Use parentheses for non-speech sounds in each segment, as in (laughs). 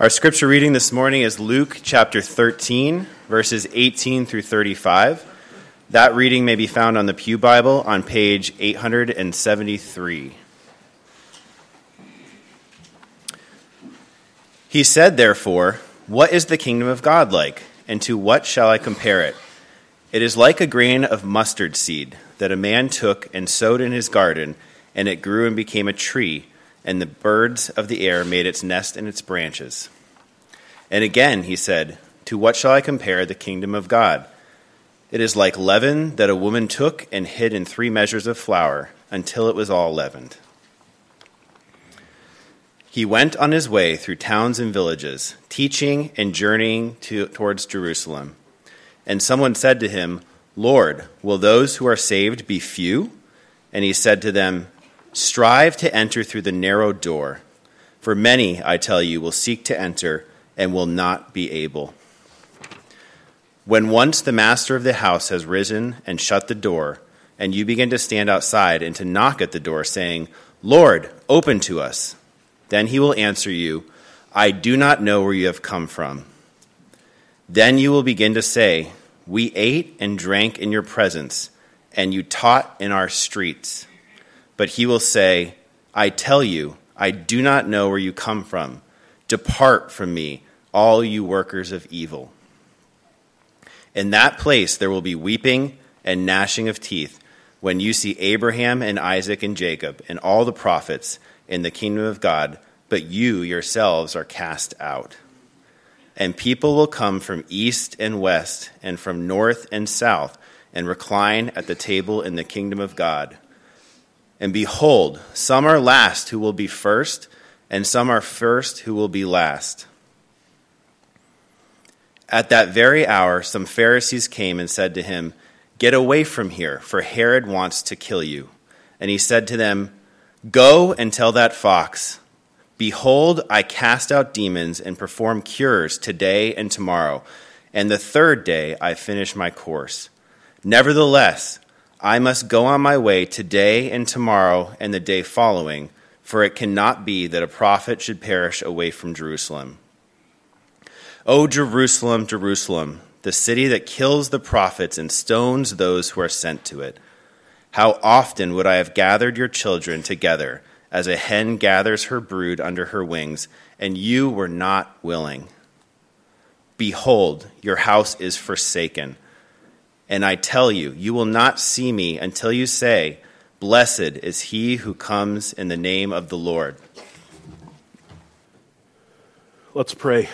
Our scripture reading this morning is Luke chapter 13, verses 18 through 35. That reading may be found on the Pew Bible on page 873. He said, therefore, What is the kingdom of God like, and to what shall I compare it? It is like a grain of mustard seed that a man took and sowed in his garden, and it grew and became a tree and the birds of the air made its nest in its branches. And again he said, To what shall I compare the kingdom of God? It is like leaven that a woman took and hid in three measures of flour until it was all leavened. He went on his way through towns and villages, teaching and journeying to, towards Jerusalem. And someone said to him, Lord, will those who are saved be few? And he said to them, Strive to enter through the narrow door, for many, I tell you, will seek to enter and will not be able. When once the master of the house has risen and shut the door, and you begin to stand outside and to knock at the door, saying, Lord, open to us, then he will answer you, I do not know where you have come from. Then you will begin to say, We ate and drank in your presence, and you taught in our streets. But he will say, I tell you, I do not know where you come from. Depart from me, all you workers of evil. In that place there will be weeping and gnashing of teeth when you see Abraham and Isaac and Jacob and all the prophets in the kingdom of God, but you yourselves are cast out. And people will come from east and west and from north and south and recline at the table in the kingdom of God. And behold, some are last who will be first, and some are first who will be last. At that very hour, some Pharisees came and said to him, Get away from here, for Herod wants to kill you. And he said to them, Go and tell that fox, Behold, I cast out demons and perform cures today and tomorrow, and the third day I finish my course. Nevertheless, I must go on my way today and tomorrow and the day following, for it cannot be that a prophet should perish away from Jerusalem. O Jerusalem, Jerusalem, the city that kills the prophets and stones those who are sent to it. How often would I have gathered your children together as a hen gathers her brood under her wings, and you were not willing? Behold, your house is forsaken and I tell you, you will not see me until you say, Blessed is he who comes in the name of the Lord. Let's pray.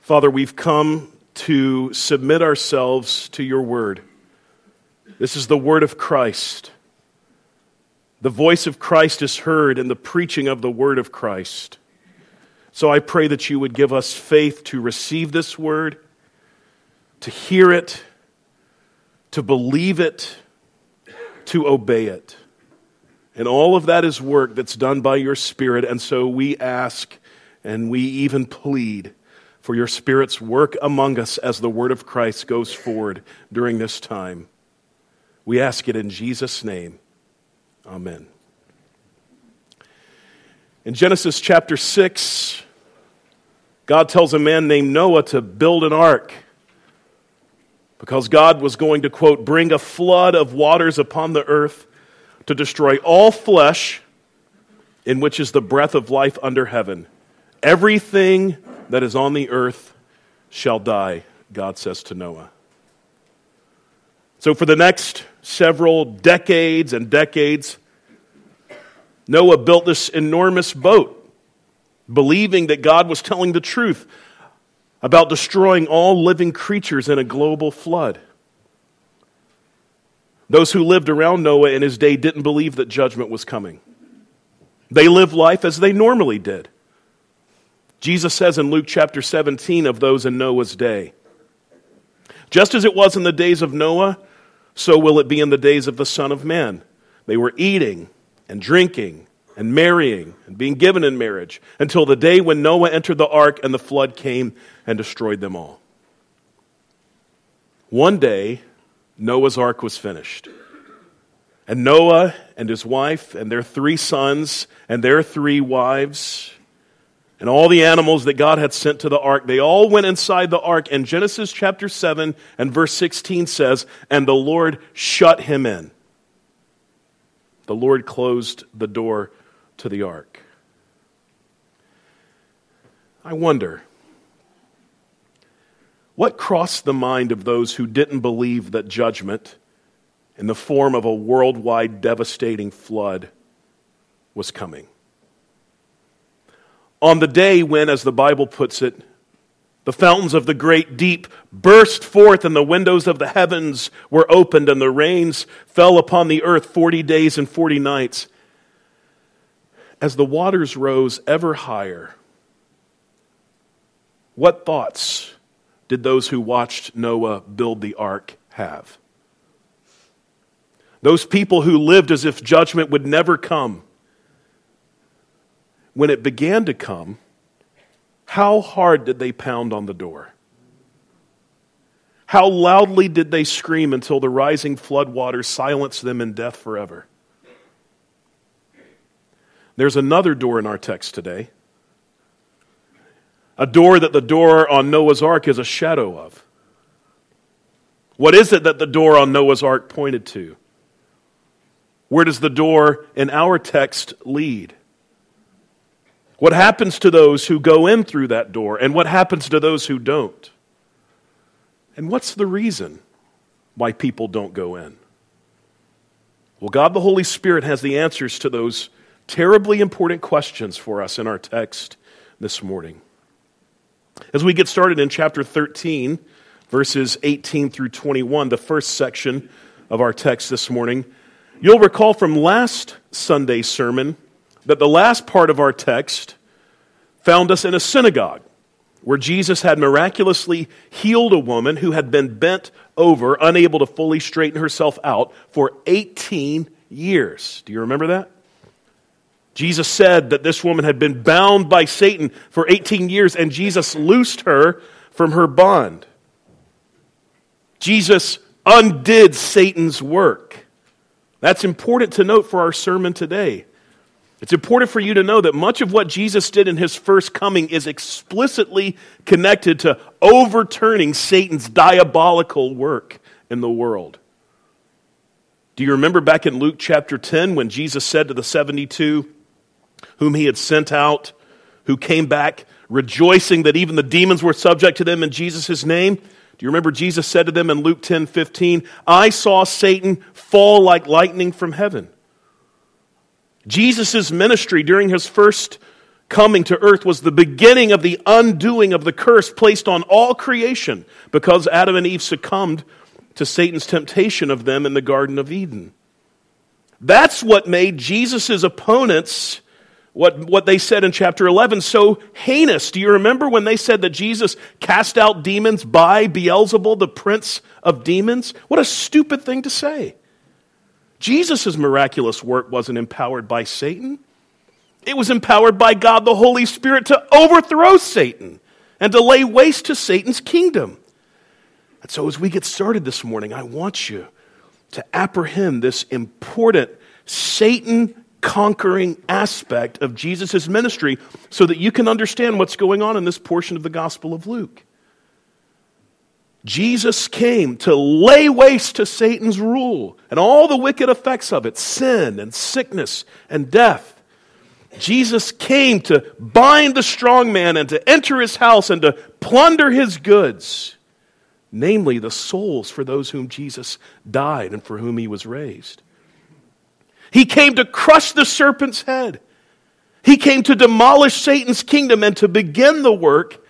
Father, we've come to submit ourselves to your word. This is the word of Christ. The voice of Christ is heard in the preaching of the word of Christ. So I pray that you would give us faith to receive this word, to hear it, to believe it, to obey it. And all of that is work that's done by your Spirit. And so we ask and we even plead for your Spirit's work among us as the word of Christ goes forward during this time. We ask it in Jesus' name. Amen. In Genesis chapter 6, God tells a man named Noah to build an ark because God was going to, quote, bring a flood of waters upon the earth to destroy all flesh in which is the breath of life under heaven. Everything that is on the earth shall die, God says to Noah. So, for the next several decades and decades, Noah built this enormous boat believing that God was telling the truth about destroying all living creatures in a global flood. Those who lived around Noah in his day didn't believe that judgment was coming. They lived life as they normally did. Jesus says in Luke chapter 17 of those in Noah's day Just as it was in the days of Noah, so will it be in the days of the Son of Man. They were eating and drinking and marrying and being given in marriage until the day when Noah entered the ark and the flood came and destroyed them all. One day, Noah's ark was finished. And Noah and his wife and their three sons and their three wives and all the animals that God had sent to the ark, they all went inside the ark. And Genesis chapter 7 and verse 16 says, And the Lord shut him in. The Lord closed the door to the ark. I wonder, what crossed the mind of those who didn't believe that judgment in the form of a worldwide devastating flood was coming? On the day when, as the Bible puts it, the fountains of the great deep burst forth, and the windows of the heavens were opened, and the rains fell upon the earth 40 days and 40 nights. As the waters rose ever higher, what thoughts did those who watched Noah build the ark have? Those people who lived as if judgment would never come. When it began to come, how hard did they pound on the door? How loudly did they scream until the rising flood floodwaters silenced them in death forever? There's another door in our text today a door that the door on Noah's ark is a shadow of. What is it that the door on Noah's ark pointed to? Where does the door in our text lead? What happens to those who go in through that door, and what happens to those who don't? And what's the reason why people don't go in? Well, God the Holy Spirit has the answers to those terribly important questions for us in our text this morning. As we get started in chapter 13, verses 18 through 21, the first section of our text this morning, you'll recall from last Sunday's sermon that the last part of our text found us in a synagogue where Jesus had miraculously healed a woman who had been bent over, unable to fully straighten herself out for 18 years. Do you remember that? Jesus said that this woman had been bound by Satan for 18 years, and Jesus loosed her from her bond. Jesus undid Satan's work. That's important to note for our sermon today. It's important for you to know that much of what Jesus did in his first coming is explicitly connected to overturning Satan's diabolical work in the world. Do you remember back in Luke chapter 10 when Jesus said to the 72, whom he had sent out, who came back rejoicing that even the demons were subject to them in Jesus' name. Do you remember Jesus said to them in Luke 10 15, I saw Satan fall like lightning from heaven. Jesus' ministry during his first coming to earth was the beginning of the undoing of the curse placed on all creation because Adam and Eve succumbed to Satan's temptation of them in the Garden of Eden. That's what made Jesus' opponents what, what they said in chapter 11 so heinous. Do you remember when they said that Jesus cast out demons by Beelzebul, the prince of demons? What a stupid thing to say. Jesus' miraculous work wasn't empowered by Satan, it was empowered by God the Holy Spirit to overthrow Satan and to lay waste to Satan's kingdom. And so, as we get started this morning, I want you to apprehend this important Satan conquering aspect of Jesus' ministry so that you can understand what's going on in this portion of the Gospel of Luke. Jesus came to lay waste to Satan's rule and all the wicked effects of it sin and sickness and death. Jesus came to bind the strong man and to enter his house and to plunder his goods, namely the souls for those whom Jesus died and for whom he was raised. He came to crush the serpent's head. He came to demolish Satan's kingdom and to begin the work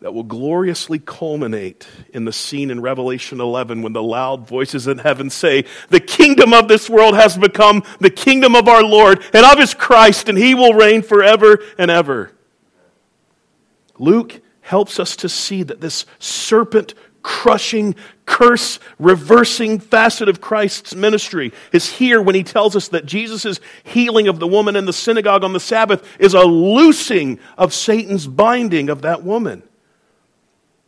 that will gloriously culminate in the scene in Revelation 11 when the loud voices in heaven say, The kingdom of this world has become the kingdom of our Lord and of his Christ, and he will reign forever and ever. Luke helps us to see that this serpent crushing, curse reversing facet of Christ's ministry is here when he tells us that Jesus' healing of the woman in the synagogue on the Sabbath is a loosing of Satan's binding of that woman.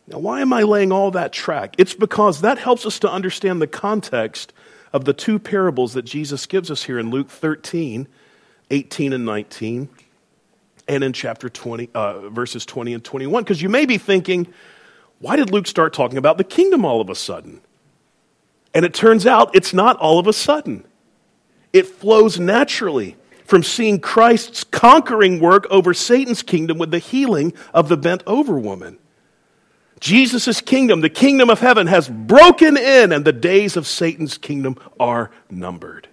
Now, why am I laying all that track? It's because that helps us to understand the context of the two parables that Jesus gives us here in Luke 13, 18 and 19, and in chapter 20, uh, verses 20 and 21. Because you may be thinking, why did Luke start talking about the kingdom all of a sudden? And it turns out it's not all of a sudden. It flows naturally from seeing Christ's conquering work over Satan's kingdom with the healing of the bent over woman. Jesus' kingdom, the kingdom of heaven, has broken in, and the days of Satan's kingdom are numbered.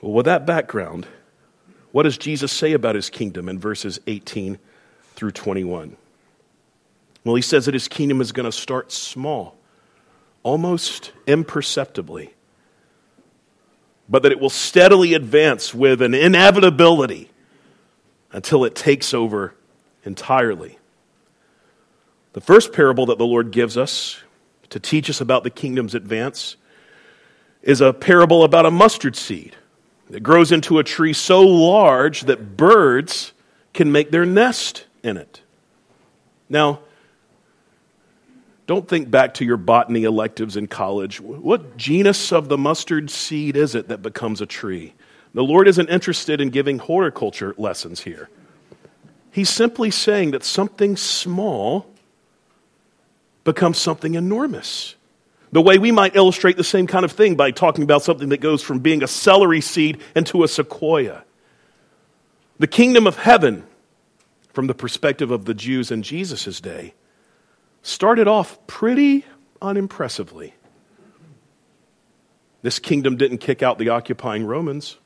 Well, with that background, what does Jesus say about his kingdom in verses 18 through 21? Well, he says that his kingdom is going to start small, almost imperceptibly, but that it will steadily advance with an inevitability until it takes over entirely. The first parable that the Lord gives us to teach us about the kingdom's advance is a parable about a mustard seed that grows into a tree so large that birds can make their nest in it. Now, don't think back to your botany electives in college. What genus of the mustard seed is it that becomes a tree? The Lord isn't interested in giving horticulture lessons here. He's simply saying that something small becomes something enormous. The way we might illustrate the same kind of thing by talking about something that goes from being a celery seed into a sequoia. The kingdom of heaven, from the perspective of the Jews in Jesus' day, started off pretty unimpressively. This kingdom didn't kick out the occupying Romans.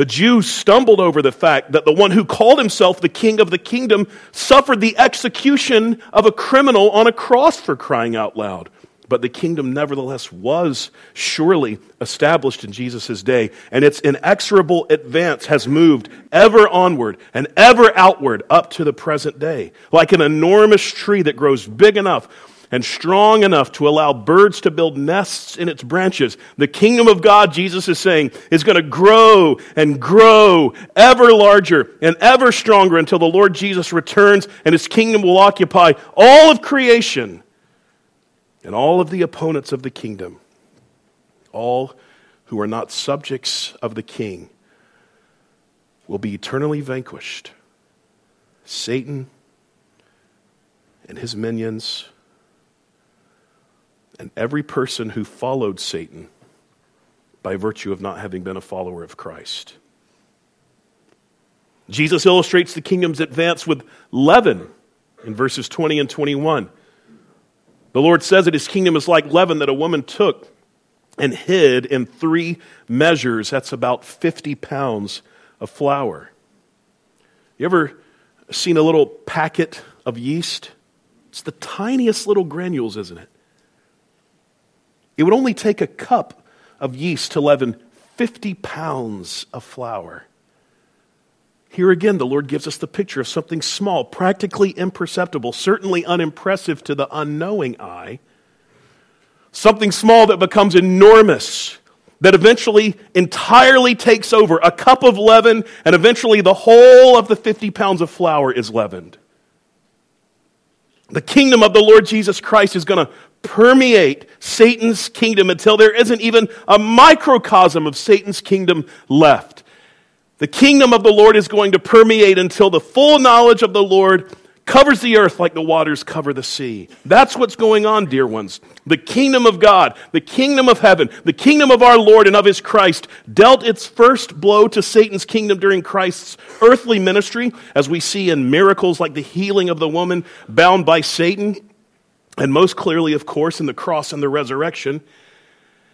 The Jews stumbled over the fact that the one who called himself the king of the kingdom suffered the execution of a criminal on a cross for crying out loud. But the kingdom, nevertheless, was surely established in Jesus' day, and its inexorable advance has moved ever onward and ever outward up to the present day, like an enormous tree that grows big enough and strong enough to allow birds to build nests in its branches. The kingdom of God, Jesus is saying, is going to grow and grow ever larger and ever stronger until the Lord Jesus returns and his kingdom will occupy all of creation and all of the opponents of the kingdom, all who are not subjects of the king, will be eternally vanquished. Satan and his minions and every person who followed Satan by virtue of not having been a follower of Christ. Jesus illustrates the kingdom's advance with leaven in verses 20 and 21. The Lord says that his kingdom is like leaven that a woman took and hid in three measures. That's about 50 pounds of flour. You ever seen a little packet of yeast? It's the tiniest little granules, isn't it? It would only take a cup of yeast to leaven 50 pounds of flour. Here again, the Lord gives us the picture of something small, practically imperceptible, certainly unimpressive to the unknowing eye. Something small that becomes enormous, that eventually entirely takes over. A cup of leaven, and eventually the whole of the 50 pounds of flour is leavened. The kingdom of the Lord Jesus Christ is going to permeate Satan's kingdom until there isn't even a microcosm of Satan's kingdom left. The kingdom of the Lord is going to permeate until the full knowledge of the Lord covers the earth like the waters cover the sea. That's what's going on, dear ones. The kingdom of God, the kingdom of heaven, the kingdom of our Lord and of his Christ dealt its first blow to Satan's kingdom during Christ's earthly ministry, as we see in miracles like the healing of the woman bound by Satan and most clearly, of course, in the cross and the resurrection.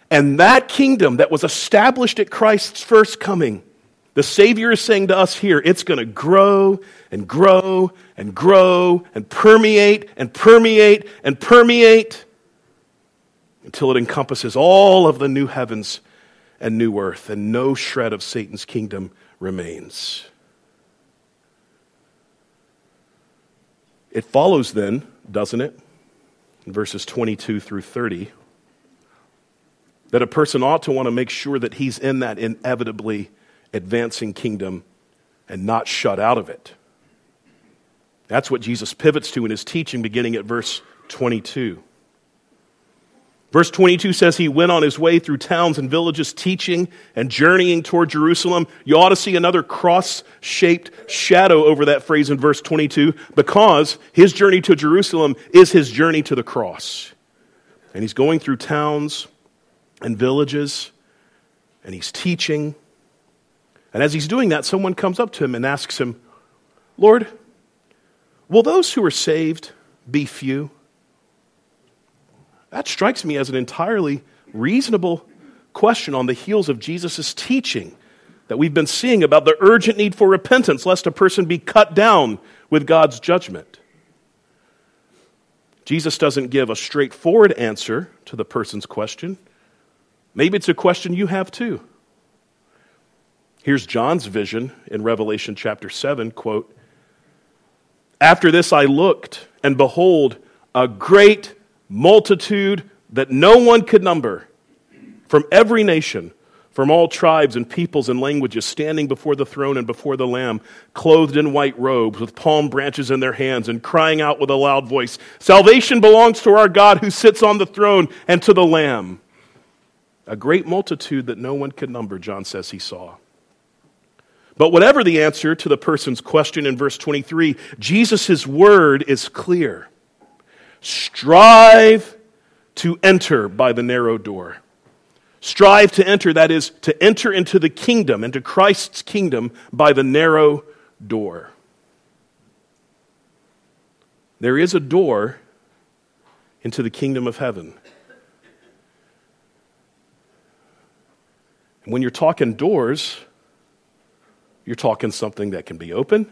And that kingdom that was established at Christ's first coming, the Savior is saying to us here, it's going to grow and grow and grow and permeate and permeate and permeate until it encompasses all of the new heavens and new earth, and no shred of Satan's kingdom remains. It follows then, doesn't it? In verses 22 through 30 that a person ought to want to make sure that he's in that inevitably advancing kingdom and not shut out of it. That's what Jesus pivots to in his teaching, beginning at verse 22. Verse 22 says he went on his way through towns and villages teaching and journeying toward Jerusalem. You ought to see another cross shaped shadow over that phrase in verse 22 because his journey to Jerusalem is his journey to the cross. And he's going through towns and villages and he's teaching. And as he's doing that, someone comes up to him and asks him, Lord, will those who are saved be few? That strikes me as an entirely reasonable question on the heels of Jesus' teaching that we've been seeing about the urgent need for repentance, lest a person be cut down with God's judgment. Jesus doesn't give a straightforward answer to the person's question. Maybe it's a question you have too. Here's John's vision in Revelation chapter 7 quote, After this I looked, and behold, a great multitude that no one could number from every nation, from all tribes and peoples and languages, standing before the throne and before the Lamb, clothed in white robes, with palm branches in their hands, and crying out with a loud voice Salvation belongs to our God who sits on the throne and to the Lamb. A great multitude that no one could number, John says he saw. But whatever the answer to the person's question in verse 23, Jesus' word is clear. Strive to enter by the narrow door. Strive to enter, that is, to enter into the kingdom, into Christ's kingdom by the narrow door. There is a door into the kingdom of heaven. When you're talking doors, you're talking something that can be open,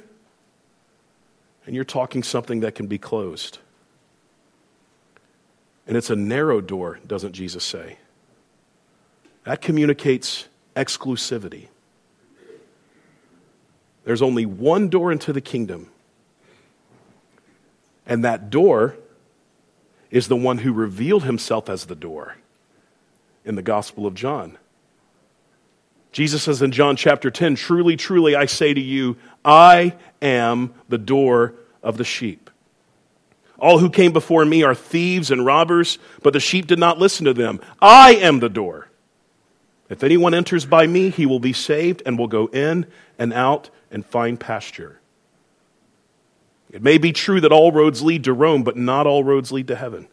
and you're talking something that can be closed. And it's a narrow door, doesn't Jesus say? That communicates exclusivity. There's only one door into the kingdom. And that door is the one who revealed himself as the door in the Gospel of John. Jesus says in John chapter 10 Truly, truly, I say to you, I am the door of the sheep. All who came before me are thieves and robbers, but the sheep did not listen to them. I am the door. If anyone enters by me, he will be saved and will go in and out and find pasture. It may be true that all roads lead to Rome, but not all roads lead to heaven.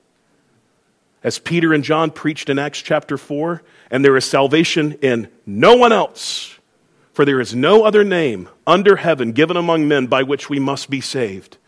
As Peter and John preached in Acts chapter 4, and there is salvation in no one else, for there is no other name under heaven given among men by which we must be saved.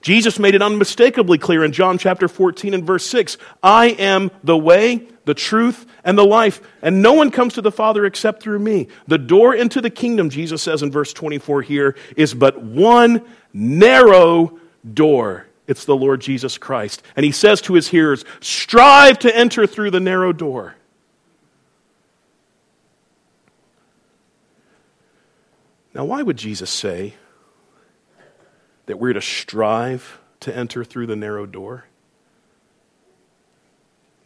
Jesus made it unmistakably clear in John chapter 14 and verse 6 I am the way, the truth, and the life, and no one comes to the Father except through me. The door into the kingdom, Jesus says in verse 24 here, is but one narrow door. It's the Lord Jesus Christ. And he says to his hearers, Strive to enter through the narrow door. Now, why would Jesus say, that we're to strive to enter through the narrow door?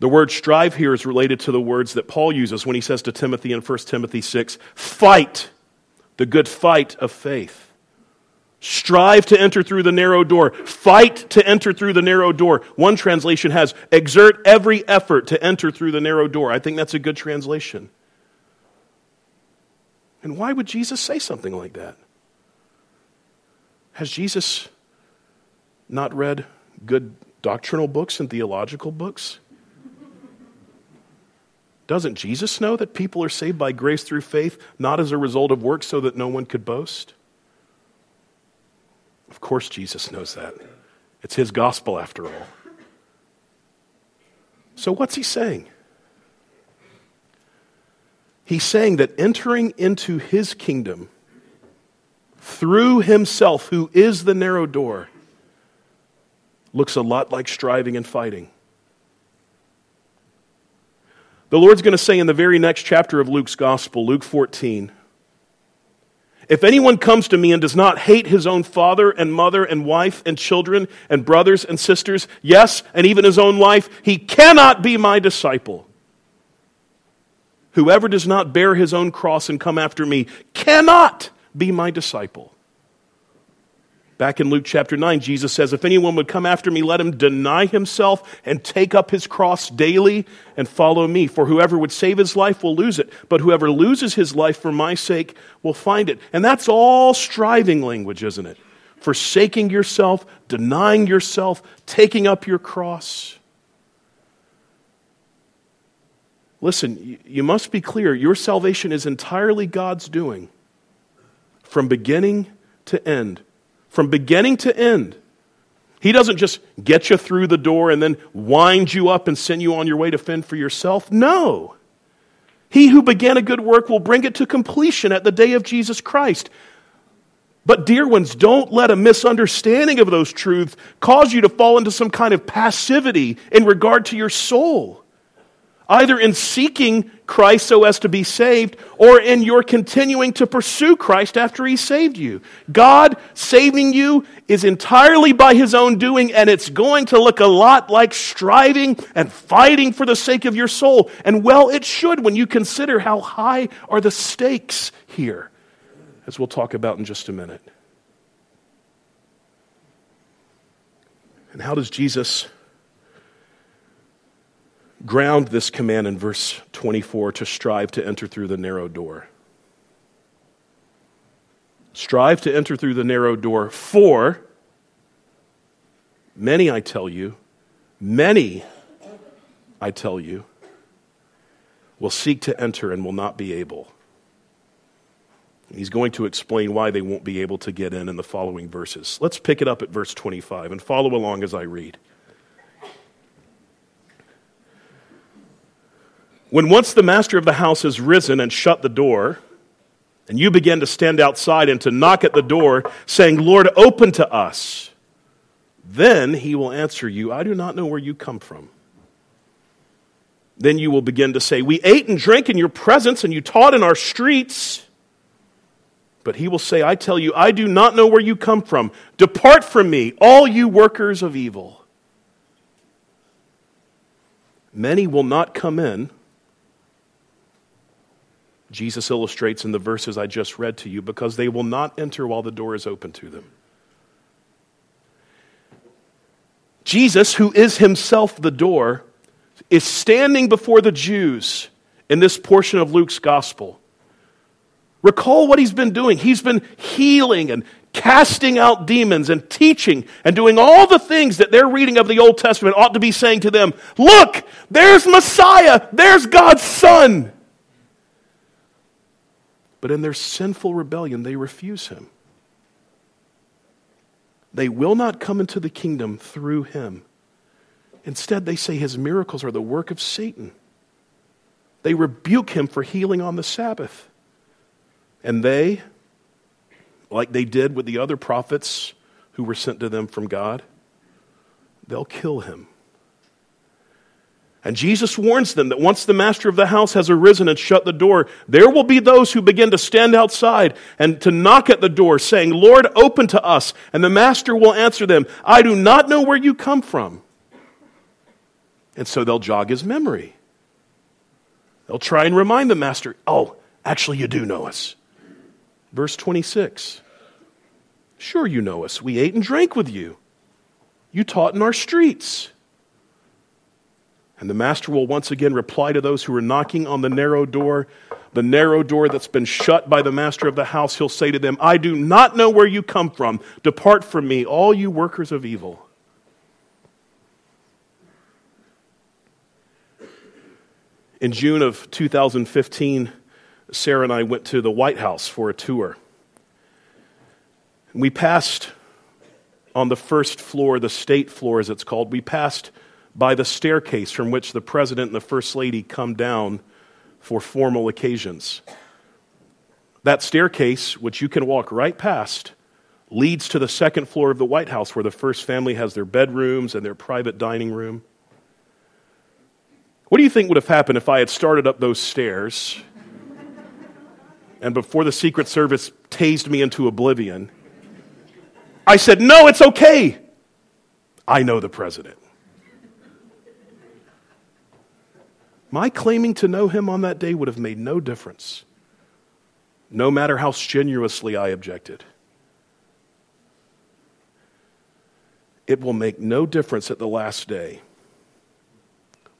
The word strive here is related to the words that Paul uses when he says to Timothy in 1 Timothy 6 fight the good fight of faith. Strive to enter through the narrow door. Fight to enter through the narrow door. One translation has exert every effort to enter through the narrow door. I think that's a good translation. And why would Jesus say something like that? Has Jesus not read good doctrinal books and theological books? Doesn't Jesus know that people are saved by grace through faith, not as a result of works, so that no one could boast? Of course, Jesus knows that. It's his gospel, after all. So, what's he saying? He's saying that entering into his kingdom through himself, who is the narrow door, looks a lot like striving and fighting. The Lord's going to say in the very next chapter of Luke's gospel, Luke 14, if anyone comes to me and does not hate his own father and mother and wife and children and brothers and sisters, yes, and even his own life, he cannot be my disciple. Whoever does not bear his own cross and come after me cannot be my disciple. Back in Luke chapter 9, Jesus says, If anyone would come after me, let him deny himself and take up his cross daily and follow me. For whoever would save his life will lose it, but whoever loses his life for my sake will find it. And that's all striving language, isn't it? Forsaking yourself, denying yourself, taking up your cross. Listen, you must be clear your salvation is entirely God's doing from beginning to end from beginning to end. He doesn't just get you through the door and then wind you up and send you on your way to fend for yourself. No. He who began a good work will bring it to completion at the day of Jesus Christ. But, dear ones, don't let a misunderstanding of those truths cause you to fall into some kind of passivity in regard to your soul either in seeking Christ so as to be saved or in your continuing to pursue Christ after He saved you. God saving you is entirely by His own doing, and it's going to look a lot like striving and fighting for the sake of your soul. And well, it should when you consider how high are the stakes here, as we'll talk about in just a minute. And how does Jesus ground this command in verse 24 to strive to enter through the narrow door. Strive to enter through the narrow door, for many, I tell you, many, I tell you, will seek to enter and will not be able. He's going to explain why they won't be able to get in in the following verses. Let's pick it up at verse 25 and follow along as I read. When once the master of the house has risen and shut the door, and you begin to stand outside and to knock at the door, saying, Lord, open to us, then he will answer you, I do not know where you come from. Then you will begin to say, We ate and drank in your presence, and you taught in our streets. But he will say, I tell you, I do not know where you come from. Depart from me, all you workers of evil. Many will not come in Jesus illustrates in the verses I just read to you, because they will not enter while the door is open to them. Jesus, who is himself the door, is standing before the Jews in this portion of Luke's gospel. Recall what he's been doing. He's been healing and casting out demons and teaching and doing all the things that their reading of the Old Testament ought to be saying to them Look, there's Messiah, there's God's Son. But in their sinful rebellion, they refuse him. They will not come into the kingdom through him. Instead, they say his miracles are the work of Satan. They rebuke him for healing on the Sabbath. And they, like they did with the other prophets who were sent to them from God, they'll kill him. And Jesus warns them that once the master of the house has arisen and shut the door, there will be those who begin to stand outside and to knock at the door, saying, Lord, open to us. And the master will answer them, I do not know where you come from. And so they'll jog his memory. They'll try and remind the master, Oh, actually, you do know us. Verse 26 Sure, you know us. We ate and drank with you, you taught in our streets. And the master will once again reply to those who are knocking on the narrow door, the narrow door that's been shut by the master of the house. He'll say to them, I do not know where you come from. Depart from me, all you workers of evil. In June of 2015, Sarah and I went to the White House for a tour. We passed on the first floor, the state floor as it's called, we passed by the staircase from which the president and the first lady come down for formal occasions. That staircase, which you can walk right past, leads to the second floor of the White House where the first family has their bedrooms and their private dining room. What do you think would have happened if I had started up those stairs and before the Secret Service tased me into oblivion, I said, No, it's okay. I know the president. My claiming to know him on that day would have made no difference, no matter how strenuously I objected. it will make no difference at the last day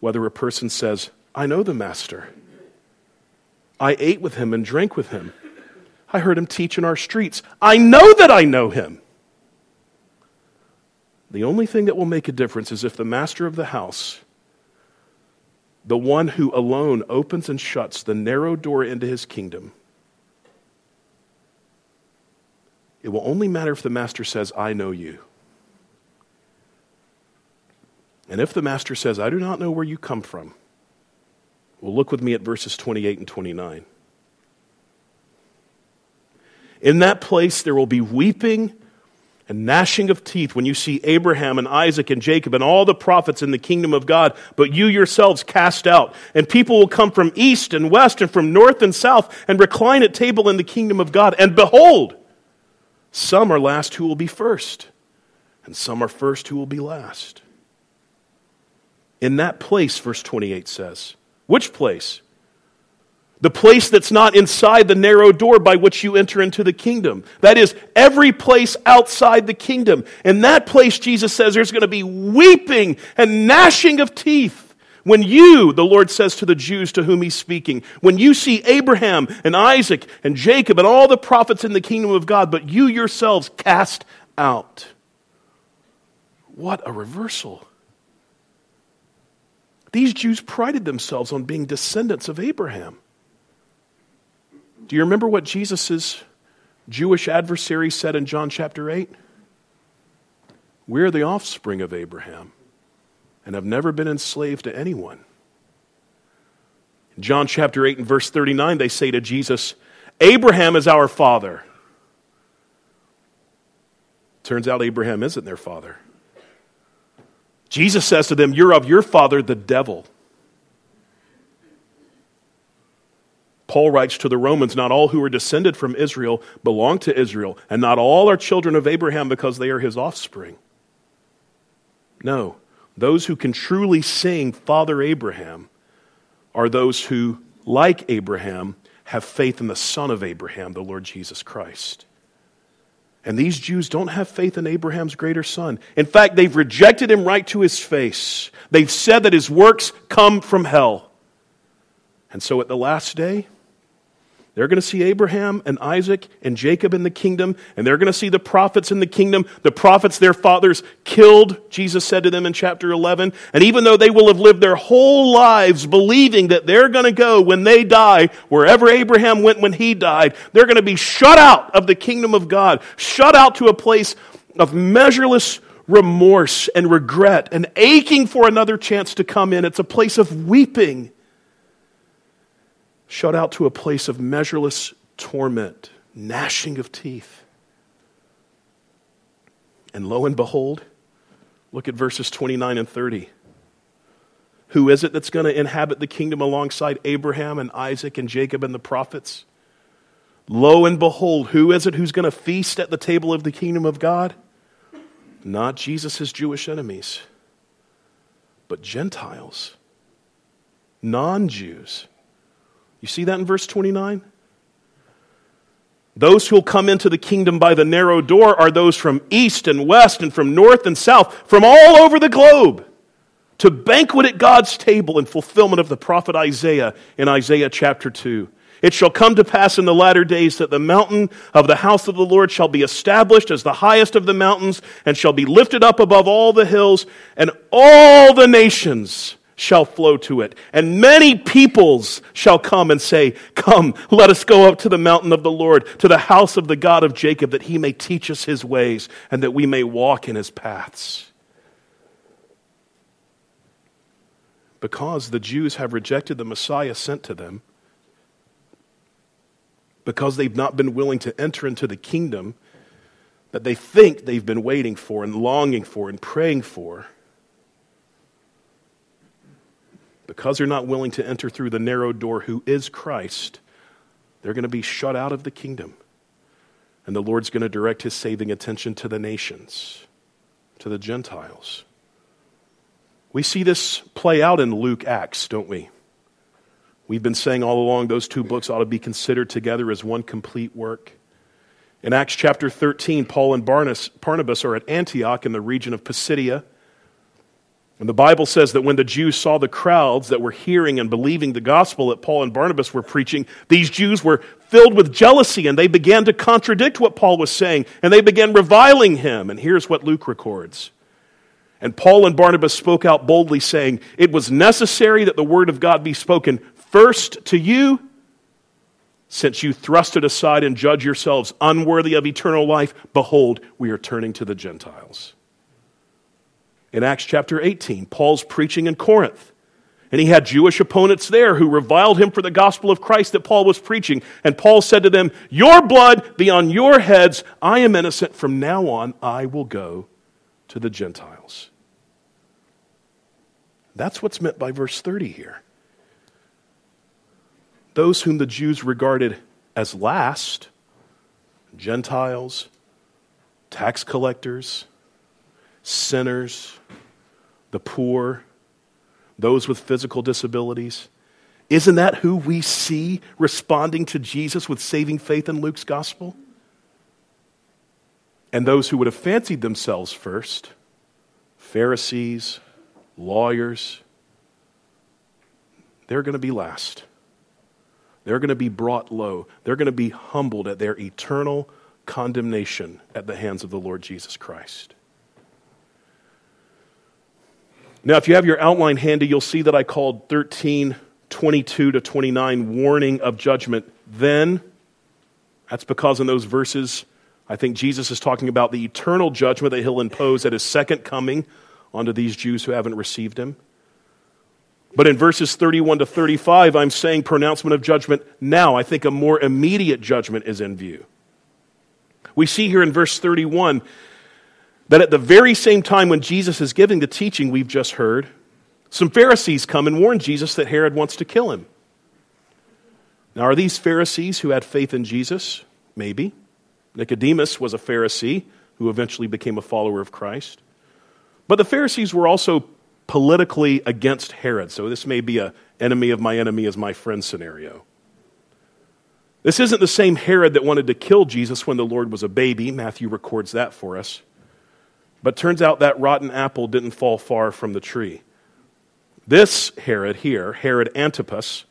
whether a person says, I know the Master. I ate with him and drank with him. I heard him teach in our streets. I know that I know him. The only thing that will make a difference is if the master of the house, the one who alone opens and shuts the narrow door into his kingdom, it will only matter if the master says, I know you. And if the master says, I do not know where you come from, well, look with me at verses 28 and 29. In that place there will be weeping and gnashing of teeth when you see Abraham and Isaac and Jacob and all the prophets in the kingdom of God, but you yourselves cast out. And people will come from east and west and from north and south and recline at table in the kingdom of God. And behold, some are last who will be first, and some are first who will be last. In that place, verse 28 says. Which place? The place that's not inside the narrow door by which you enter into the kingdom. That is, every place outside the kingdom. And that place, Jesus says there's going to be weeping and gnashing of teeth. When you, the Lord says to the Jews to whom he's speaking, when you see Abraham and Isaac and Jacob and all the prophets in the kingdom of God, but you yourselves cast out. What a reversal. These Jews prided themselves on being descendants of Abraham. Do you remember what Jesus' Jewish adversary said in John chapter 8? We're the offspring of Abraham and have never been enslaved to anyone. In John chapter 8 and verse 39, they say to Jesus, Abraham is our father. Turns out Abraham isn't their father. Jesus says to them, You're of your father, the devil. Paul writes to the Romans, Not all who are descended from Israel belong to Israel, and not all are children of Abraham because they are his offspring. No, those who can truly sing Father Abraham are those who, like Abraham, have faith in the Son of Abraham, the Lord Jesus Christ. And these Jews don't have faith in Abraham's greater son. In fact, they've rejected him right to his face. They've said that his works come from hell. And so at the last day, they're going to see Abraham and Isaac and Jacob in the kingdom, and they're going to see the prophets in the kingdom. The prophets their fathers killed, Jesus said to them in chapter 11. And even though they will have lived their whole lives believing that they're going to go when they die, wherever Abraham went when he died, they're going to be shut out of the kingdom of God, shut out to a place of measureless remorse and regret and aching for another chance to come in. It's a place of weeping shut out to a place of measureless torment, gnashing of teeth. And lo and behold, look at verses 29 and 30. Who is it that's going to inhabit the kingdom alongside Abraham and Isaac and Jacob and the prophets? Lo and behold, who is it who's going to feast at the table of the kingdom of God? Not Jesus' Jewish enemies, but Gentiles, non Jews. You see that in verse 29? Those who will come into the kingdom by the narrow door are those from east and west and from north and south, from all over the globe, to banquet at God's table in fulfillment of the prophet Isaiah in Isaiah chapter 2. It shall come to pass in the latter days that the mountain of the house of the Lord shall be established as the highest of the mountains and shall be lifted up above all the hills, and all the nations shall flow to it. And many peoples shall come and say, Come, let us go up to the mountain of the Lord, to the house of the God of Jacob, that he may teach us his ways and that we may walk in his paths. Because the Jews have rejected the Messiah sent to them, because they've not been willing to enter into the kingdom that they think they've been waiting for and longing for and praying for because they're not willing to enter through the narrow door, who is Christ, they're going to be shut out of the kingdom. And the Lord's going to direct his saving attention to the nations, to the Gentiles. We see this play out in Luke Acts, don't we? We've been saying all along those two books ought to be considered together as one complete work. In Acts chapter 13, Paul and Barnabas are at Antioch in the region of Pisidia. And the Bible says that when the Jews saw the crowds that were hearing and believing the gospel that Paul and Barnabas were preaching, these Jews were filled with jealousy and they began to contradict what Paul was saying and they began reviling him. And here's what Luke records. And Paul and Barnabas spoke out boldly, saying, It was necessary that the word of God be spoken first to you since you thrust it aside and judge yourselves unworthy of eternal life, behold, we are turning to the Gentiles. In Acts chapter 18, Paul's preaching in Corinth. And he had Jewish opponents there who reviled him for the gospel of Christ that Paul was preaching. And Paul said to them, Your blood be on your heads. I am innocent. From now on, I will go to the Gentiles. That's what's meant by verse 30 here those whom the Jews regarded as last Gentiles, tax collectors, sinners, the poor, those with physical disabilities. Isn't that who we see responding to Jesus with saving faith in Luke's gospel? And those who would have fancied themselves first Pharisees, lawyers, they're going to be last. They're going to be brought low. They're going to be humbled at their eternal condemnation at the hands of the Lord Jesus Christ. Now, if you have your outline handy, you'll see that I called 13, 22 to 29 warning of judgment. Then, that's because in those verses, I think Jesus is talking about the eternal judgment that he'll impose at his second coming onto these Jews who haven't received him. But in verses 31 to 35, I'm saying pronouncement of judgment now. I think a more immediate judgment is in view. We see here in verse 31 that at the very same time when Jesus is giving the teaching we've just heard, some Pharisees come and warn Jesus that Herod wants to kill him. Now, are these Pharisees who had faith in Jesus? Maybe. Nicodemus was a Pharisee who eventually became a follower of Christ. But the Pharisees were also politically against Herod. So this may be a enemy of my enemy is my friend scenario. This isn't the same Herod that wanted to kill Jesus when the Lord was a baby. Matthew records that for us. But turns out that rotten apple didn't fall far from the tree. This Herod here, Herod Antipas,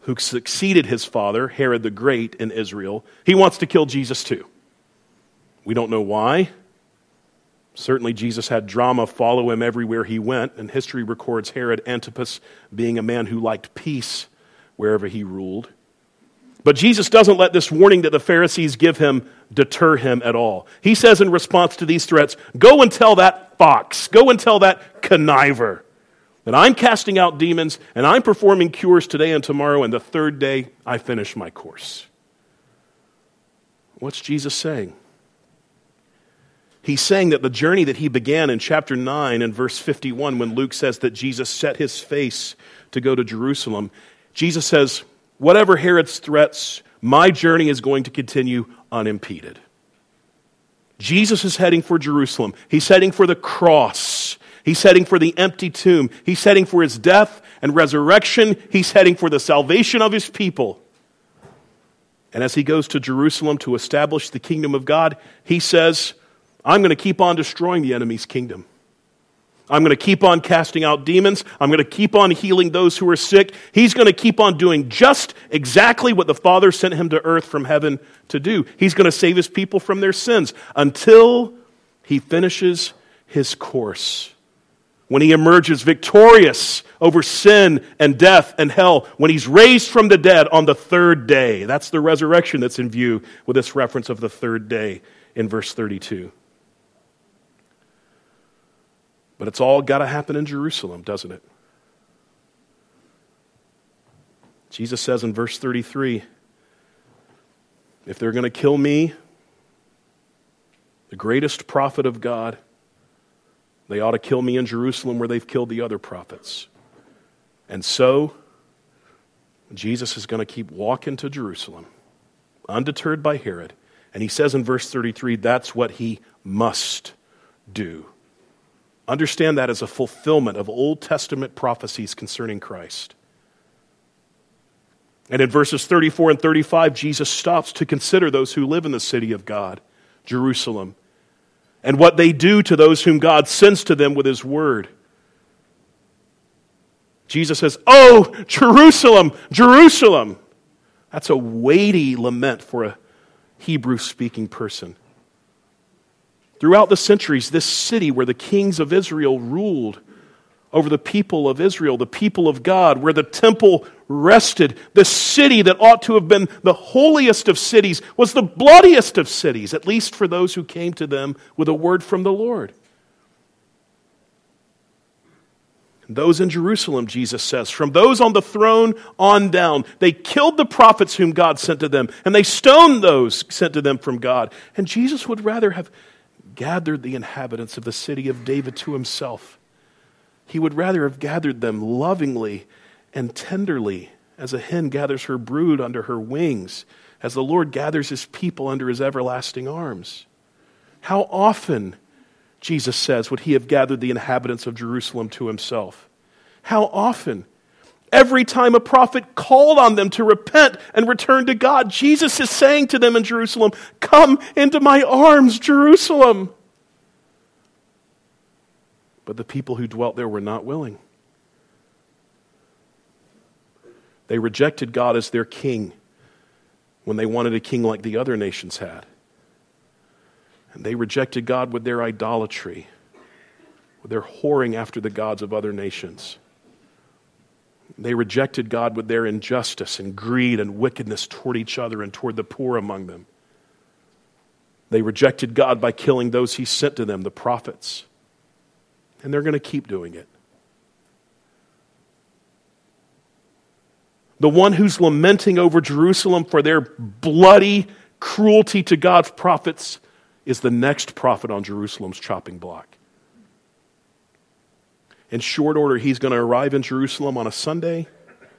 who succeeded his father, Herod the Great, in Israel, he wants to kill Jesus too. We don't know why. Certainly, Jesus had drama follow him everywhere he went, and history records Herod Antipas being a man who liked peace wherever he ruled. But Jesus doesn't let this warning that the Pharisees give him deter him at all. He says in response to these threats, Go and tell that fox, go and tell that conniver that I'm casting out demons and I'm performing cures today and tomorrow, and the third day I finish my course. What's Jesus saying? He's saying that the journey that he began in chapter 9 and verse 51, when Luke says that Jesus set his face to go to Jerusalem, Jesus says, Whatever Herod's threats, my journey is going to continue unimpeded. Jesus is heading for Jerusalem. He's heading for the cross. He's heading for the empty tomb. He's heading for his death and resurrection. He's heading for the salvation of his people. And as he goes to Jerusalem to establish the kingdom of God, he says, I'm going to keep on destroying the enemy's kingdom. I'm going to keep on casting out demons. I'm going to keep on healing those who are sick. He's going to keep on doing just exactly what the Father sent him to earth from heaven to do. He's going to save his people from their sins until he finishes his course. When he emerges victorious over sin and death and hell, when he's raised from the dead on the third day. That's the resurrection that's in view with this reference of the third day in verse 32. But it's all got to happen in Jerusalem, doesn't it? Jesus says in verse 33 if they're going to kill me, the greatest prophet of God, they ought to kill me in Jerusalem where they've killed the other prophets. And so, Jesus is going to keep walking to Jerusalem, undeterred by Herod. And he says in verse 33 that's what he must do. Understand that as a fulfillment of Old Testament prophecies concerning Christ. And in verses 34 and 35, Jesus stops to consider those who live in the city of God, Jerusalem, and what they do to those whom God sends to them with his word. Jesus says, Oh, Jerusalem, Jerusalem. That's a weighty lament for a Hebrew speaking person. Throughout the centuries, this city where the kings of Israel ruled over the people of Israel, the people of God, where the temple rested, the city that ought to have been the holiest of cities, was the bloodiest of cities, at least for those who came to them with a word from the Lord. Those in Jerusalem, Jesus says, from those on the throne on down, they killed the prophets whom God sent to them, and they stoned those sent to them from God. And Jesus would rather have gathered the inhabitants of the city of David to himself. He would rather have gathered them lovingly and tenderly, as a hen gathers her brood under her wings, as the Lord gathers his people under his everlasting arms. How often Jesus says, would he have gathered the inhabitants of Jerusalem to himself? How often? Every time a prophet called on them to repent and return to God, Jesus is saying to them in Jerusalem, Come into my arms, Jerusalem. But the people who dwelt there were not willing. They rejected God as their king when they wanted a king like the other nations had. And they rejected God with their idolatry, with their whoring after the gods of other nations. They rejected God with their injustice and greed and wickedness toward each other and toward the poor among them. They rejected God by killing those he sent to them, the prophets. And they're going to keep doing it. The one who's lamenting over Jerusalem for their bloody cruelty to God's prophets is the next prophet on Jerusalem's chopping block. In short order, he's going to arrive in Jerusalem on a Sunday,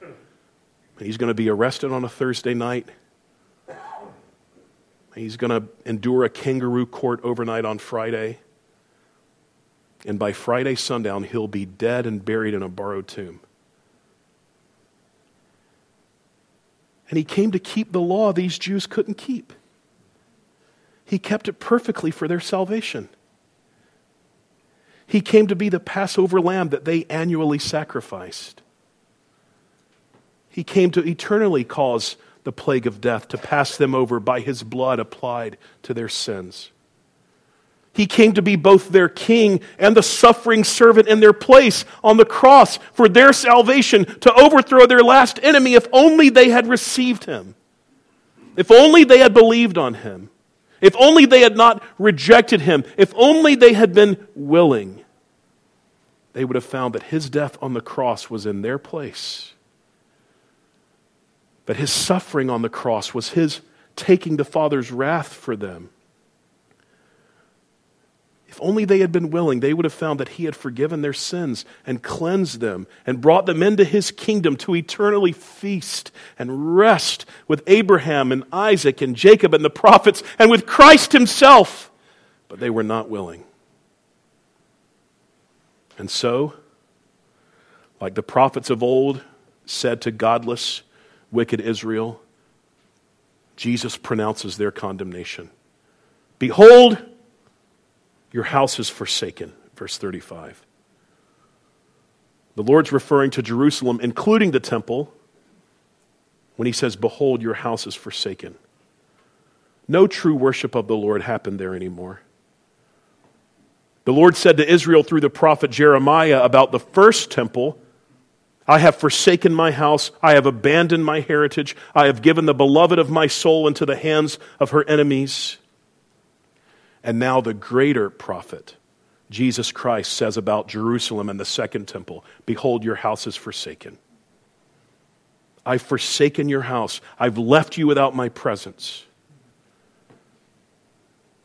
and he's going to be arrested on a Thursday night. He's going to endure a kangaroo court overnight on Friday. And by Friday sundown, he'll be dead and buried in a borrowed tomb. And he came to keep the law these Jews couldn't keep. He kept it perfectly for their salvation. He came to be the Passover lamb that they annually sacrificed. He came to eternally cause the plague of death to pass them over by his blood applied to their sins. He came to be both their king and the suffering servant in their place on the cross for their salvation, to overthrow their last enemy if only they had received him. If only they had believed on him. If only they had not rejected him, if only they had been willing, they would have found that his death on the cross was in their place. That his suffering on the cross was his taking the Father's wrath for them. If only they had been willing, they would have found that he had forgiven their sins and cleansed them and brought them into his kingdom to eternally feast and rest with Abraham and Isaac and Jacob and the prophets and with Christ himself. But they were not willing. And so, like the prophets of old said to godless, wicked Israel, Jesus pronounces their condemnation. Behold, your house is forsaken. Verse 35. The Lord's referring to Jerusalem, including the temple, when he says, Behold, your house is forsaken. No true worship of the Lord happened there anymore. The Lord said to Israel through the prophet Jeremiah about the first temple I have forsaken my house. I have abandoned my heritage. I have given the beloved of my soul into the hands of her enemies. And now the greater prophet, Jesus Christ, says about Jerusalem and the second temple Behold, your house is forsaken. I've forsaken your house. I've left you without my presence.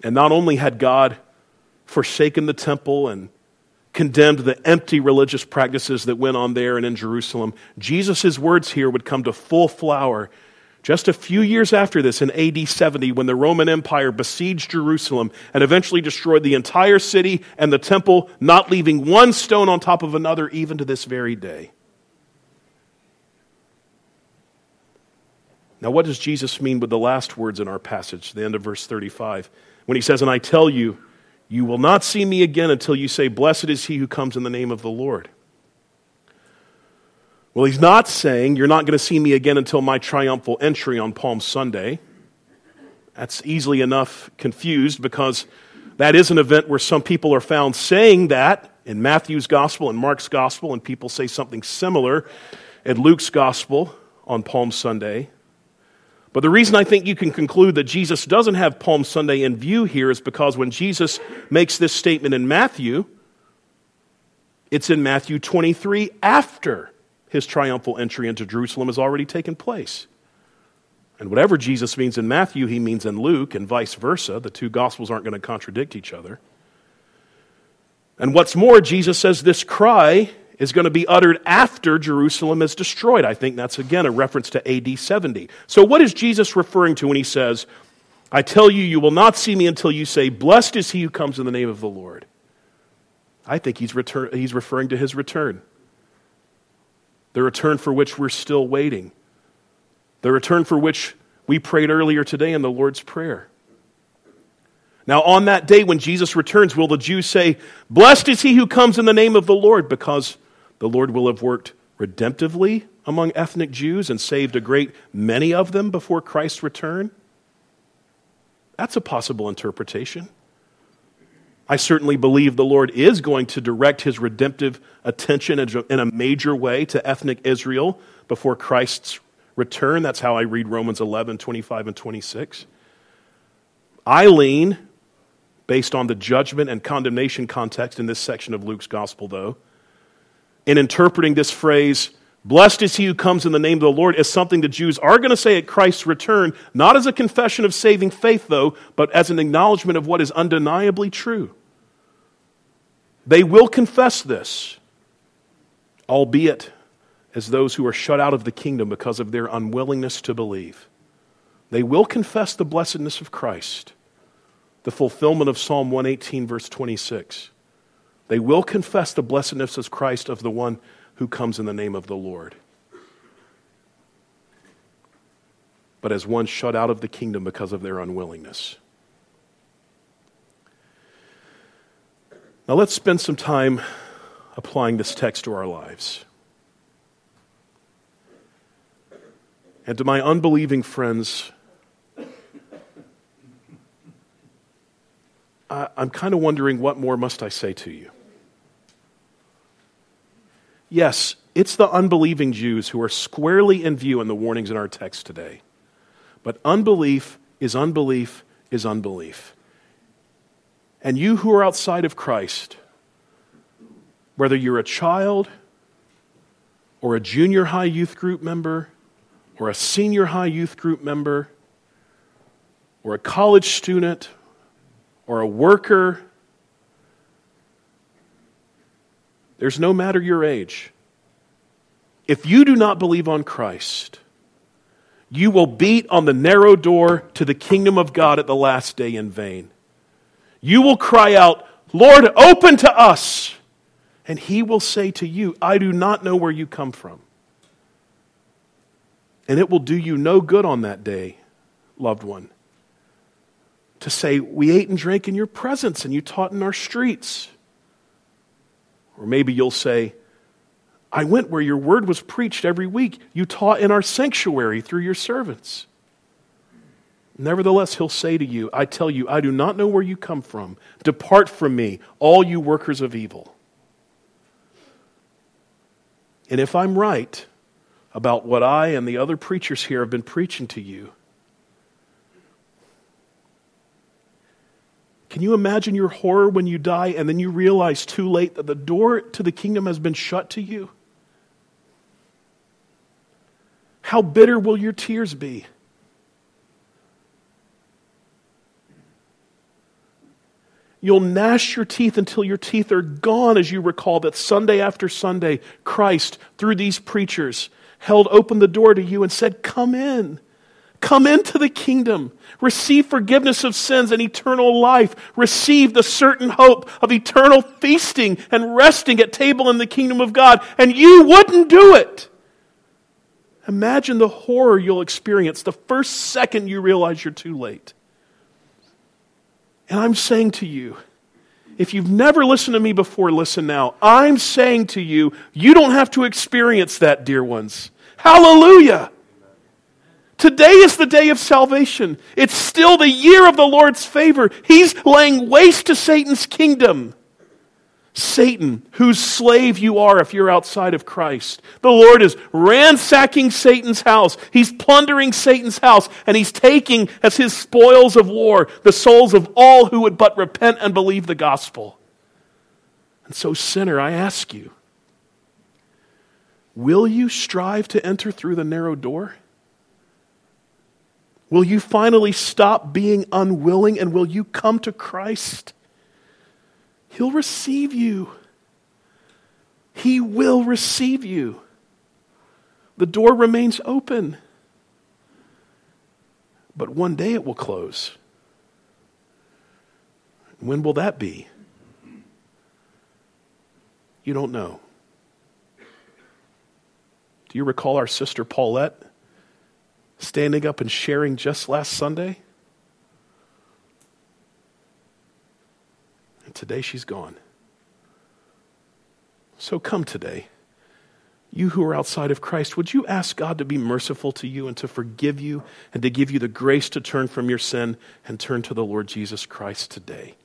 And not only had God forsaken the temple and condemned the empty religious practices that went on there and in Jerusalem, Jesus' words here would come to full flower just a few years after this, in AD 70, when the Roman Empire besieged Jerusalem and eventually destroyed the entire city and the temple, not leaving one stone on top of another, even to this very day. Now, what does Jesus mean with the last words in our passage, the end of verse 35, when he says, And I tell you, you will not see me again until you say, Blessed is he who comes in the name of the Lord. Well, he's not saying, You're not going to see me again until my triumphal entry on Palm Sunday. That's easily enough confused because that is an event where some people are found saying that in Matthew's gospel and Mark's gospel, and people say something similar in Luke's gospel on Palm Sunday. But the reason I think you can conclude that Jesus doesn't have Palm Sunday in view here is because when Jesus makes this statement in Matthew, it's in Matthew 23 after his triumphal entry into Jerusalem has already taken place. And whatever Jesus means in Matthew, he means in Luke, and vice versa. The two gospels aren't going to contradict each other. And what's more, Jesus says this cry is going to be uttered after Jerusalem is destroyed. I think that's again a reference to AD 70. So, what is Jesus referring to when he says, I tell you, you will not see me until you say, Blessed is he who comes in the name of the Lord? I think he's, return, he's referring to his return. The return for which we're still waiting the return for which we prayed earlier today in the Lord's Prayer. Now, on that day when Jesus returns, will the Jews say, Blessed is he who comes in the name of the Lord, because the Lord will have worked redemptively among ethnic Jews and saved a great many of them before Christ's return? That's a possible interpretation. I certainly believe the Lord is going to direct his redemptive attention in a major way to ethnic Israel before Christ's return. That's how I read Romans 11, 25, and 26. I lean, based on the judgment and condemnation context in this section of Luke's gospel, though, in interpreting this phrase, blessed is he who comes in the name of the Lord, as something the Jews are going to say at Christ's return, not as a confession of saving faith, though, but as an acknowledgement of what is undeniably true. They will confess this, albeit as those who are shut out of the kingdom because of their unwillingness to believe. They will confess the blessedness of Christ, the fulfillment of Psalm 118, verse 26. They will confess the blessedness of Christ of the one who comes in the name of the Lord. But as one shut out of the kingdom because of their unwillingness. Now let's spend some time applying this text to our lives. And to my unbelieving friends, I, am kind of wondering what more must I say to you? Yes, it's the unbelieving Jews who are squarely in view in the warnings in our text today. But unbelief is unbelief is unbelief. And you who are outside of Christ, whether you're a child or a junior high youth group member or a senior high youth group member or a college student or a worker. There's no matter your age. If you do not believe on Christ, you will beat on the narrow door to the kingdom of God at the last day in vain. You will cry out, Lord, open to us. And he will say to you, I do not know where you come from. And it will do you no good on that day, loved one, to say, We ate and drank in your presence and you taught in our streets. Or maybe you'll say, I went where your word was preached every week. You taught in our sanctuary through your servants. Nevertheless, he'll say to you, I tell you, I do not know where you come from. Depart from me, all you workers of evil. And if I'm right, about what I and the other preachers here have been preaching to you. Can you imagine your horror when you die and then you realize too late that the door to the kingdom has been shut to you? How bitter will your tears be? You'll gnash your teeth until your teeth are gone as you recall that Sunday after Sunday, Christ, through these preachers, held open the door to you and said, Come in. Come into the kingdom. Receive forgiveness of sins and eternal life. Receive the certain hope of eternal feasting and resting at table in the kingdom of God. And you wouldn't do it. Imagine the horror you'll experience the first second you realize you're too late. And I'm saying to you, if you've never listened to me before, listen now. I'm saying to you, you don't have to experience that, dear ones. Hallelujah. Today is the day of salvation. It's still the year of the Lord's favor. He's laying waste to Satan's kingdom. Satan, whose slave you are if you're outside of Christ. The Lord is ransacking Satan's house. He's plundering Satan's house, and he's taking as his spoils of war the souls of all who would but repent and believe the gospel. And so, sinner, I ask you, will you strive to enter through the narrow door? Will you finally stop being unwilling and will you come to Christ? He'll receive you. He will receive you. The door remains open. But one day it will close. When will that be? You don't know. Do you recall our sister Paulette standing up and sharing just last Sunday? And today she's gone. So come today. You who are outside of Christ, would you ask God to be merciful to you and to forgive you and to give you the grace to turn from your sin and turn to the Lord Jesus Christ today?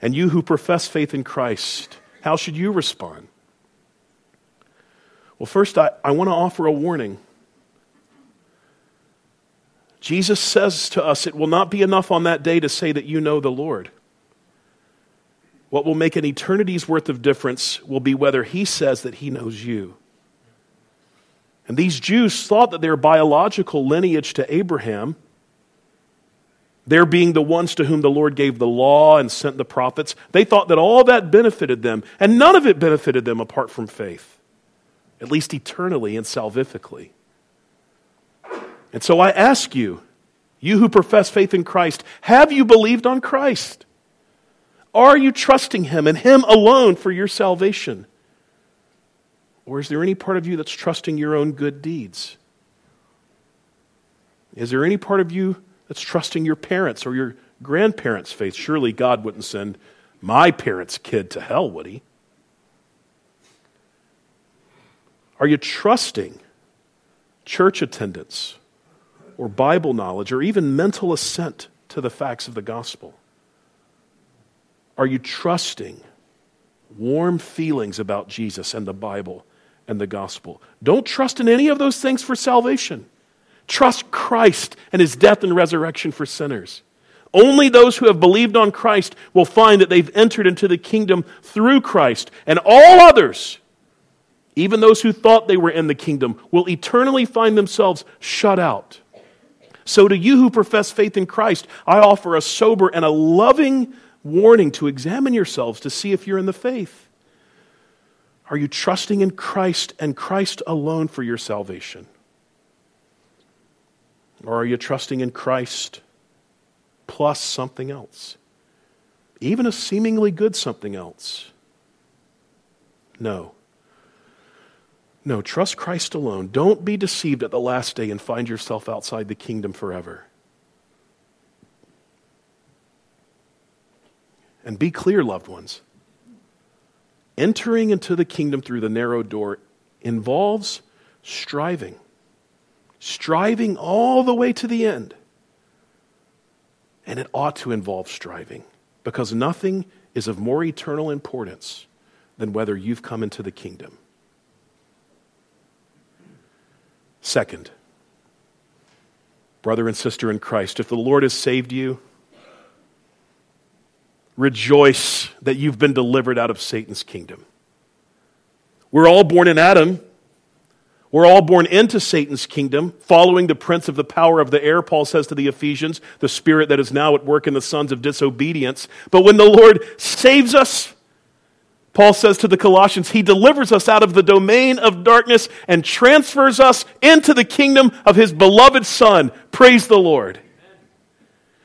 And you who profess faith in Christ, how should you respond? Well, first, I, I want to offer a warning. Jesus says to us, It will not be enough on that day to say that you know the Lord. What will make an eternity's worth of difference will be whether he says that he knows you. And these Jews thought that their biological lineage to Abraham, their being the ones to whom the Lord gave the law and sent the prophets, they thought that all that benefited them, and none of it benefited them apart from faith, at least eternally and salvifically. And so I ask you, you who profess faith in Christ, have you believed on Christ? Are you trusting Him and Him alone for your salvation? Or is there any part of you that's trusting your own good deeds? Is there any part of you that's trusting your parents or your grandparents' faith? Surely God wouldn't send my parents' kid to hell, would He? Are you trusting church attendance or Bible knowledge or even mental assent to the facts of the gospel? Are you trusting warm feelings about Jesus and the Bible and the gospel? Don't trust in any of those things for salvation. Trust Christ and his death and resurrection for sinners. Only those who have believed on Christ will find that they've entered into the kingdom through Christ, and all others, even those who thought they were in the kingdom, will eternally find themselves shut out. So, to you who profess faith in Christ, I offer a sober and a loving warning to examine yourselves to see if you're in the faith. Are you trusting in Christ and Christ alone for your salvation? Or are you trusting in Christ plus something else? Even a seemingly good something else? No. No, trust Christ alone. Don't be deceived at the last day and find yourself outside the kingdom forever. And be clear, loved ones. Entering into the kingdom through the narrow door involves striving, striving all the way to the end. And it ought to involve striving because nothing is of more eternal importance than whether you've come into the kingdom. Second, brother and sister in Christ, if the Lord has saved you, rejoice that you've been delivered out of Satan's kingdom. We're all born in Adam. We're all born into Satan's kingdom, following the prince of the power of the air, Paul says to the Ephesians, the spirit that is now at work in the sons of disobedience. But when the Lord saves us, Paul says to the Colossians, He delivers us out of the domain of darkness and transfers us into the kingdom of His beloved Son. Praise the Lord.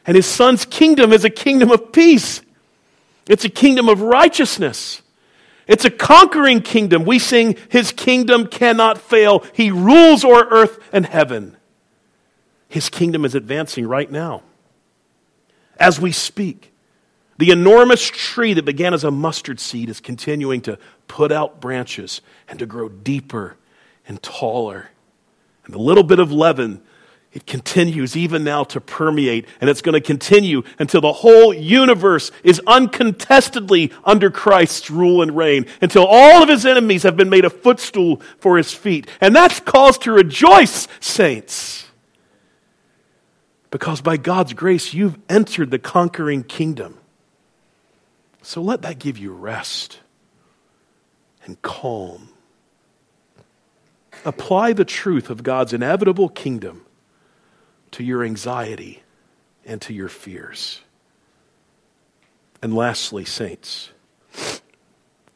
And His Son's kingdom is a kingdom of peace, it's a kingdom of righteousness, It's a conquering kingdom. We sing, His kingdom cannot fail. He rules o'er earth and heaven. His kingdom is advancing right now. As we speak, the enormous tree that began as a mustard seed is continuing to put out branches and to grow deeper and taller. And the little bit of leaven it continues even now to permeate, and it's going to continue until the whole universe is uncontestedly under Christ's rule and reign, until all of his enemies have been made a footstool for his feet. And that's cause to rejoice, saints. Because by God's grace, you've entered the conquering kingdom. So let that give you rest and calm. Apply the truth of God's inevitable kingdom to your anxiety and to your fears. And lastly, saints,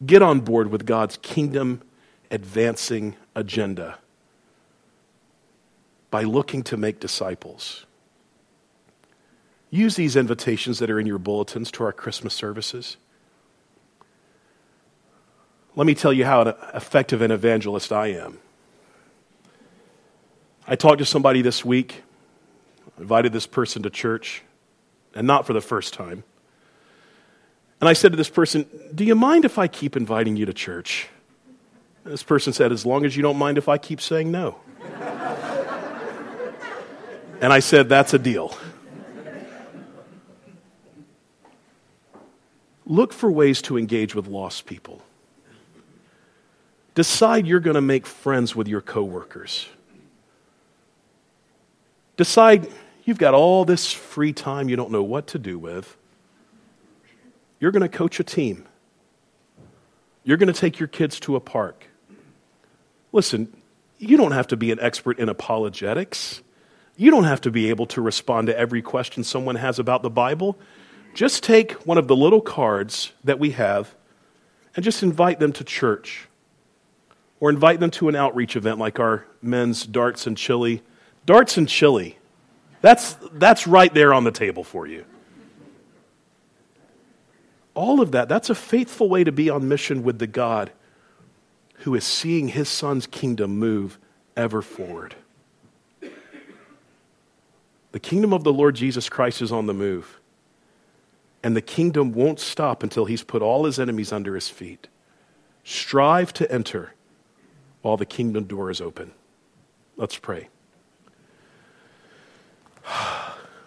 get on board with God's kingdom advancing agenda by looking to make disciples. Use these invitations that are in your bulletins to our Christmas services. Let me tell you how effective an evangelist I am. I talked to somebody this week invited this person to church, and not for the first time. And I said to this person, Do you mind if I keep inviting you to church? And this person said, As long as you don't mind if I keep saying no. (laughs) and I said, That's a deal. Look for ways to engage with lost people. Decide you're going to make friends with your coworkers. Decide You've got all this free time you don't know what to do with. You're going to coach a team. You're going to take your kids to a park. Listen, you don't have to be an expert in apologetics. You don't have to be able to respond to every question someone has about the Bible. Just take one of the little cards that we have and just invite them to church or invite them to an outreach event like our men's darts and chili. Darts and chili that's, that's right there on the table for you. All of that, that's a faithful way to be on mission with the God who is seeing his son's kingdom move ever forward. The kingdom of the Lord Jesus Christ is on the move. And the kingdom won't stop until he's put all his enemies under his feet. Strive to enter while the kingdom door is open. Let's pray. (sighs)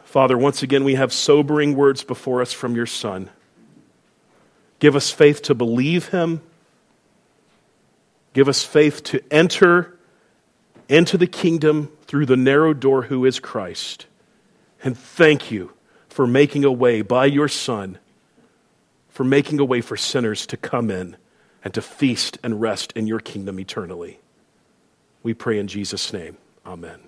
Father, once again, we have sobering words before us from your Son. Give us faith to believe him. Give us faith to enter into the kingdom through the narrow door who is Christ. And thank you for making a way by your Son, for making a way for sinners to come in and to feast and rest in your kingdom eternally. We pray in Jesus' name. Amen.